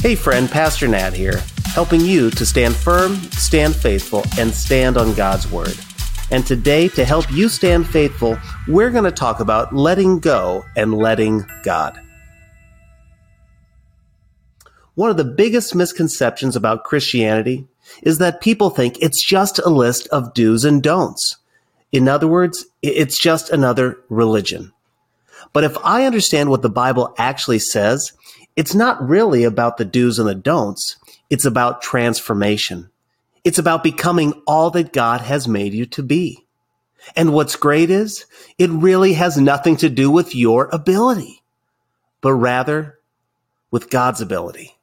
Hey, friend, Pastor Nat here, helping you to stand firm, stand faithful, and stand on God's Word. And today, to help you stand faithful, we're going to talk about letting go and letting God. One of the biggest misconceptions about Christianity is that people think it's just a list of do's and don'ts. In other words, it's just another religion. But if I understand what the Bible actually says, it's not really about the do's and the don'ts. It's about transformation. It's about becoming all that God has made you to be. And what's great is it really has nothing to do with your ability, but rather with God's ability.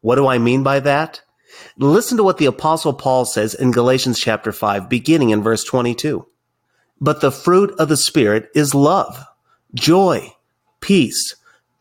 What do I mean by that? Listen to what the apostle Paul says in Galatians chapter 5, beginning in verse 22. But the fruit of the Spirit is love, joy, peace,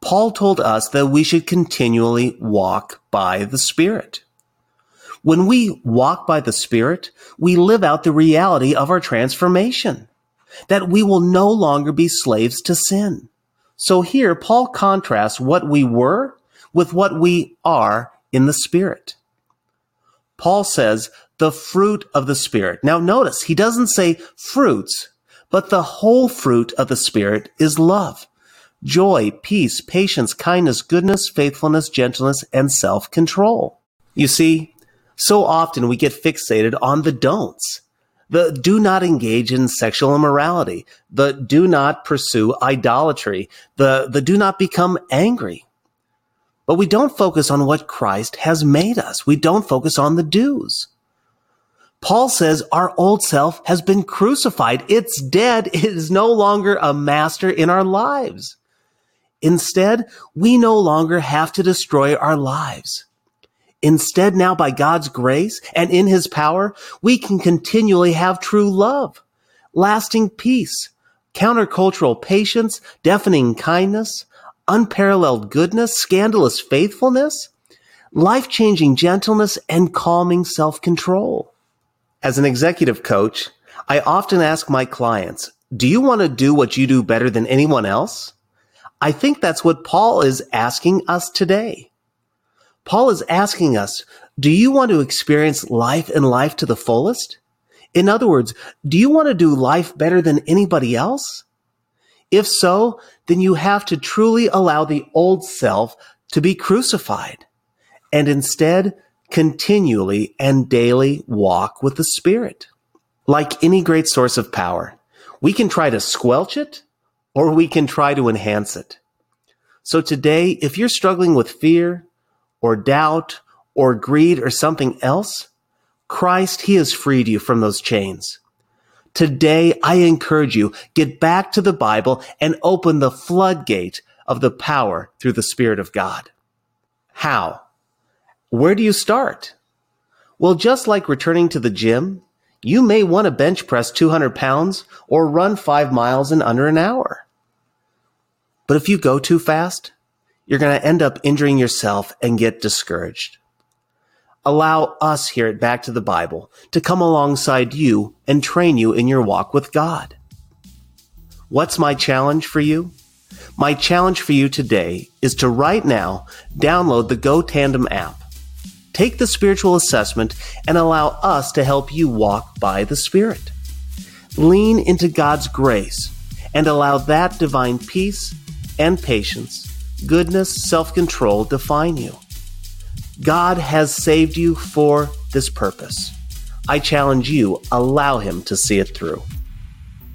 Paul told us that we should continually walk by the Spirit. When we walk by the Spirit, we live out the reality of our transformation, that we will no longer be slaves to sin. So here, Paul contrasts what we were with what we are in the Spirit. Paul says the fruit of the Spirit. Now notice, he doesn't say fruits, but the whole fruit of the Spirit is love joy, peace, patience, kindness, goodness, faithfulness, gentleness, and self-control. You see, so often we get fixated on the don'ts. The do not engage in sexual immorality. The do not pursue idolatry. The, the do not become angry. But we don't focus on what Christ has made us. We don't focus on the do's. Paul says our old self has been crucified. It's dead. It is no longer a master in our lives. Instead, we no longer have to destroy our lives. Instead, now by God's grace and in his power, we can continually have true love, lasting peace, countercultural patience, deafening kindness, unparalleled goodness, scandalous faithfulness, life-changing gentleness, and calming self-control. As an executive coach, I often ask my clients, do you want to do what you do better than anyone else? I think that's what Paul is asking us today. Paul is asking us, do you want to experience life and life to the fullest? In other words, do you want to do life better than anybody else? If so, then you have to truly allow the old self to be crucified and instead continually and daily walk with the Spirit. Like any great source of power, we can try to squelch it or we can try to enhance it. So today, if you're struggling with fear or doubt or greed or something else, Christ, He has freed you from those chains. Today, I encourage you, get back to the Bible and open the floodgate of the power through the Spirit of God. How? Where do you start? Well, just like returning to the gym, you may want to bench press 200 pounds or run five miles in under an hour. But if you go too fast, you're going to end up injuring yourself and get discouraged. Allow us here at Back to the Bible to come alongside you and train you in your walk with God. What's my challenge for you? My challenge for you today is to right now download the Go Tandem app Take the spiritual assessment and allow us to help you walk by the Spirit. Lean into God's grace and allow that divine peace and patience, goodness, self control define you. God has saved you for this purpose. I challenge you, allow Him to see it through.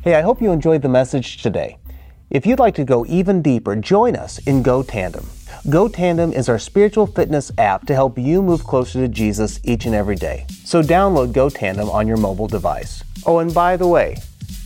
Hey, I hope you enjoyed the message today. If you'd like to go even deeper, join us in Go Tandem. Go Tandem is our spiritual fitness app to help you move closer to Jesus each and every day. So download Go Tandem on your mobile device. Oh, and by the way,